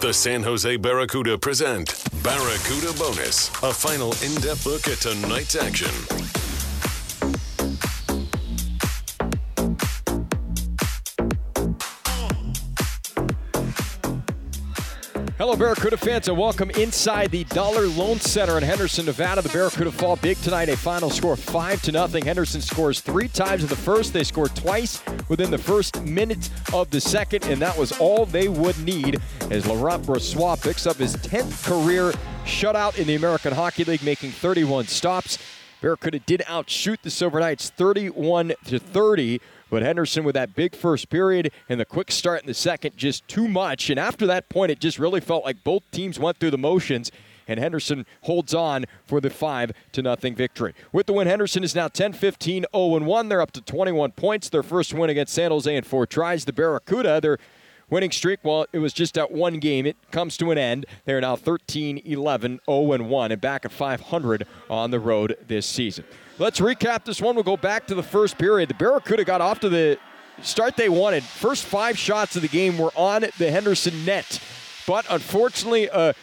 The San Jose Barracuda present Barracuda Bonus, a final in depth look at tonight's action. Hello, Barracuda fans, and welcome inside the Dollar Loan Center in Henderson, Nevada. The Barracuda fall big tonight, a final score five to nothing. Henderson scores three times in the first. They scored twice within the first minute of the second, and that was all they would need as Laurent Brossoit picks up his 10th career shutout in the American Hockey League, making 31 stops. Barracuda did outshoot the Silver Knights 31 to 30. But Henderson with that big first period and the quick start in the second, just too much. And after that point, it just really felt like both teams went through the motions. And Henderson holds on for the 5 to nothing victory. With the win, Henderson is now 10 15 0 1. They're up to 21 points. Their first win against San Jose in four tries. The Barracuda, their winning streak, well, it was just at one game. It comes to an end. They're now 13 11 0 1 and back at 500 on the road this season. Let's recap this one. We'll go back to the first period. The Barracuda got off to the start they wanted. First five shots of the game were on the Henderson net. But unfortunately, a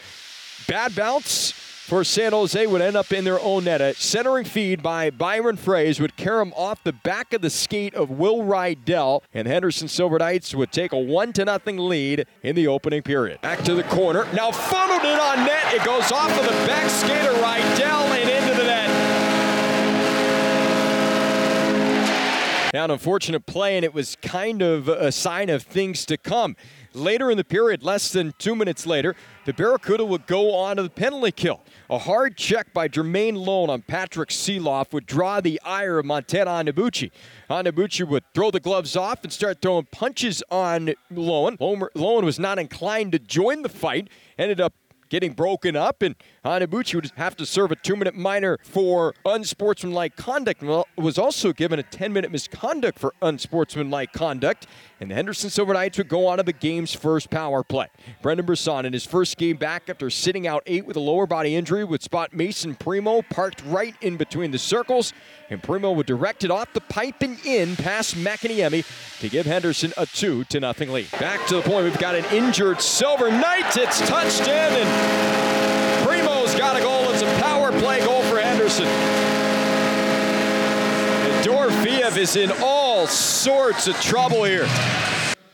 bad bounce for San Jose would end up in their own net. A centering feed by Byron Froese would carry him off the back of the skate of Will Rydell, and Henderson Silver Knights would take a one to nothing lead in the opening period. Back to the corner. Now funneled it on net. It goes off of the back skate of Rydell and into the net. Now, an unfortunate play, and it was kind of a sign of things to come. Later in the period, less than two minutes later, the Barracuda would go on to the penalty kill. A hard check by Jermaine Loewen on Patrick Seeloff would draw the ire of Montana Onyebuchi. Onyebuchi would throw the gloves off and start throwing punches on Loewen. Loewen was not inclined to join the fight, ended up getting broken up, and Onyebuchi would have to serve a two-minute minor for unsportsmanlike conduct. Well, was also given a 10-minute misconduct for unsportsmanlike conduct, and the Henderson Silver Knights would go on to the game's first power play. Brendan Brisson, in his first game back after sitting out eight with a lower body injury, would spot Mason Primeau parked right in between the circles, and Primeau would direct it off the pipe and in past Makiniemi to give Henderson a two to nothing lead. Back to the point, we've got an injured Silver Knight. It's touched in, and got a goal. It's a power play goal for Henderson. And Dorofeev is in all sorts of trouble here.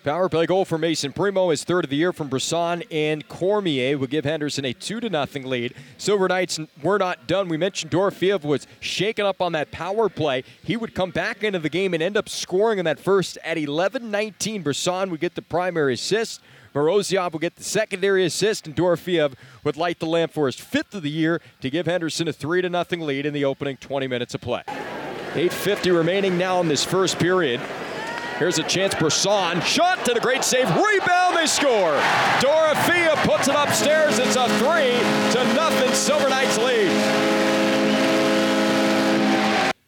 Power play goal for Mason Primeau, his third of the year from Brisson and Cormier will give Henderson a two to nothing lead. Silver Knights were not done. We mentioned Dorofeev was shaken up on that power play. He would come back into the game and end up scoring in that first at 11-19. Brisson would get the primary assist. Morozov will get the secondary assist, and Dorofeev would light the lamp for his fifth of the year to give Henderson a three to nothing lead in the opening 20 minutes of play. 8:50 remaining now in this first period. Here's a chance. Brisson shot to the great save. Rebound. They score. Dorofeev puts it upstairs. It's a three to nothing. Silver Knights lead.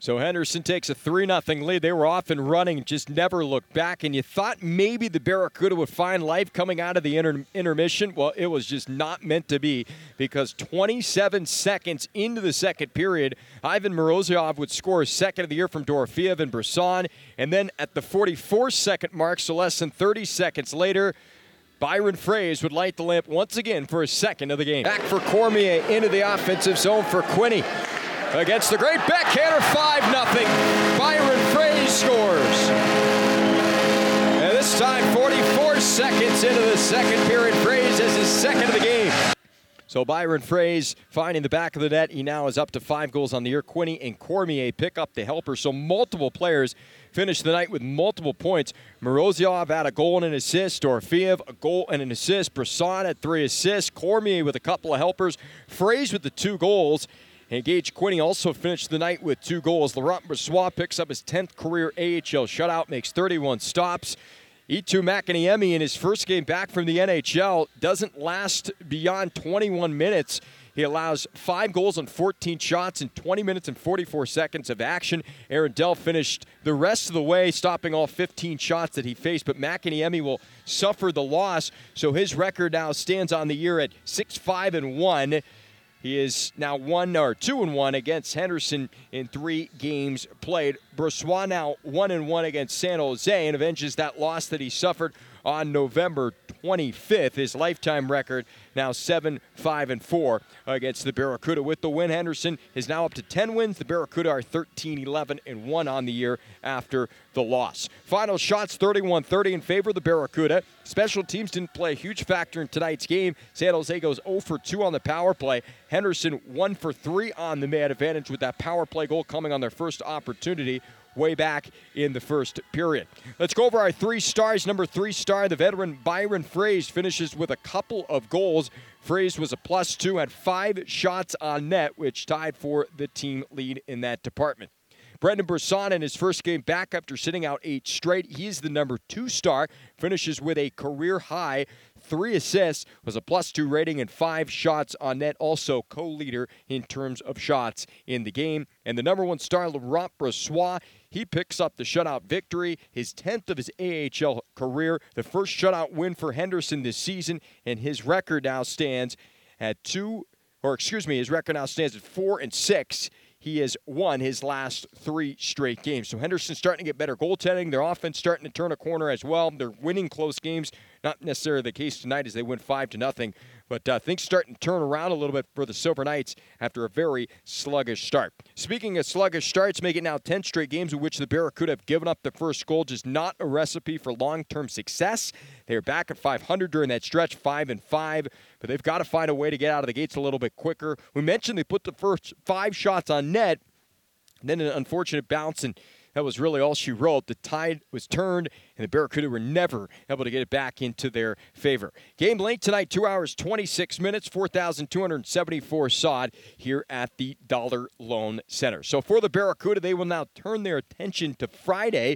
So Henderson takes a 3 0 lead. They were off and running, just never looked back. And you thought maybe the Barracuda would find life coming out of the inter- intermission. Well, it was just not meant to be because 27 seconds into the second period, Ivan Morozov would score his second of the year from Dorofeev and Brisson. And then at the 44 second mark, so less than 30 seconds later, Byron Froese would light the lamp once again for a second of the game. Back for Cormier into the offensive zone for Quinney against the great backhander, 5 0. Byron Froese scores. And this time, 44 seconds into the second period, Froese has his second of the game. So Byron Froese finding the back of the net. He now is up to five goals on the year. Quinney and Cormier pick up the helper. So multiple players finish the night with multiple points. Morozov had a goal and an assist. Dorofeev, a goal and an assist. Brisson had three assists. Cormier with a couple of helpers. Froese with the two goals. And Gage Quinney also finished the night with two goals. Laurent Brossoit picks up his 10th career AHL shutout, makes 31 stops. Eetu Makiniemi in his first game back from the NHL doesn't last beyond 21 minutes. He allows five goals on 14 shots in 20 minutes and 44 seconds of action. Aaron Dell finished the rest of the way, stopping all 15 shots that he faced. But Makiniemi will suffer the loss, so his record now stands on the year at 6 5 and 1. He is now one or two and one against Henderson in three games played. Brossoit now one and one against San Jose and avenges that loss that he suffered on November 25th. His lifetime record now 7 5 and 4 against the Barracuda. With the win, Henderson is now up to 10 wins. The Barracuda are 13 11 and 1 on the year after the loss. Final shots 31 30 in favor of the Barracuda. Special teams didn't play a huge factor in tonight's game. San Jose goes 0 for 2 on the power play. Henderson 1 for 3 on the man advantage with that power play goal coming on their first opportunity way back in the first period. Let's go over our three stars. Number three star, the veteran Byron Froese, finishes with a couple of goals. Froese was a plus two, had five shots on net, which tied for the team lead in that department. Brendan Brisson in his first game back after sitting out eight straight. He's the number two star, finishes with a career high three assists, was a plus two rating, and five shots on net. Also co leader in terms of shots in the game. And the number one star, Laurent Brossoit, he picks up the shutout victory, his 10th of his AHL career, the first shutout win for Henderson this season, and his record now stands at two, or excuse me, his record now stands at four and six he has won his last three straight games. So Henderson's starting to get better goaltending. Their offense starting to turn a corner as well. They're winning close games. Not necessarily the case tonight as they win five to nothing, but uh, things starting to turn around a little bit for the Silver Knights after a very sluggish start. Speaking of sluggish starts, make it now 10 straight games in which the Barracuda have given up the first goal. Just not a recipe for long-term success. They're back at 500 during that stretch, five and five, but they've got to find a way to get out of the gates a little bit quicker. We mentioned they put the first five shots on net, then an unfortunate bounce and that was really all she wrote. The tide was turned, and the Barracuda were never able to get it back into their favor. Game late tonight, two hours, 26 minutes, 4,274 sod here at the Dollar Loan Center. So for the Barracuda, they will now turn their attention to Friday.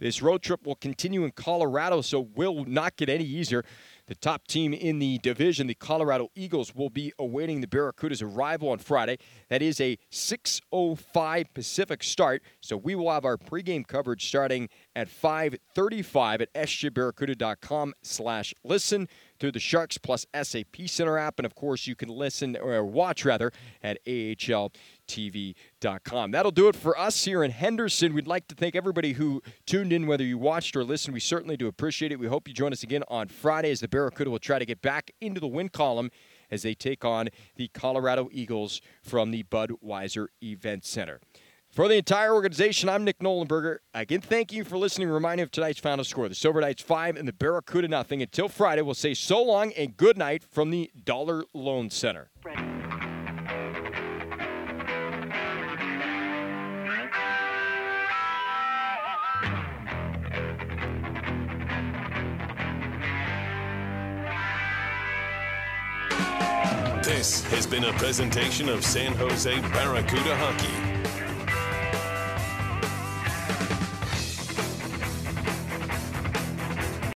This road trip will continue in Colorado, so will not get any easier. The top team in the division, the Colorado Eagles, will be awaiting the Barracuda's arrival on Friday. That is a 6:05 Pacific start, so we will have our pregame coverage starting at 5:35 at sjbarracuda.com/listen through the Sharks Plus SAP Center app, and of course you can listen or watch rather at AHL TV.com. That'll do it for us here in Henderson. We'd like to thank everybody who tuned in, whether you watched or listened. We certainly do appreciate it. We hope you join us again on Friday as the Barracuda will try to get back into the win column as they take on the Colorado Eagles from the Budweiser Event Center. For the entire organization, I'm Nick Nollenberger. Again, thank you for listening. Reminding of tonight's final score: the Silver Knights five and the Barracuda nothing. Until Friday, we'll say so long and good night from the Dollar Loan Center. This has been a presentation of San Jose Barracuda Hockey.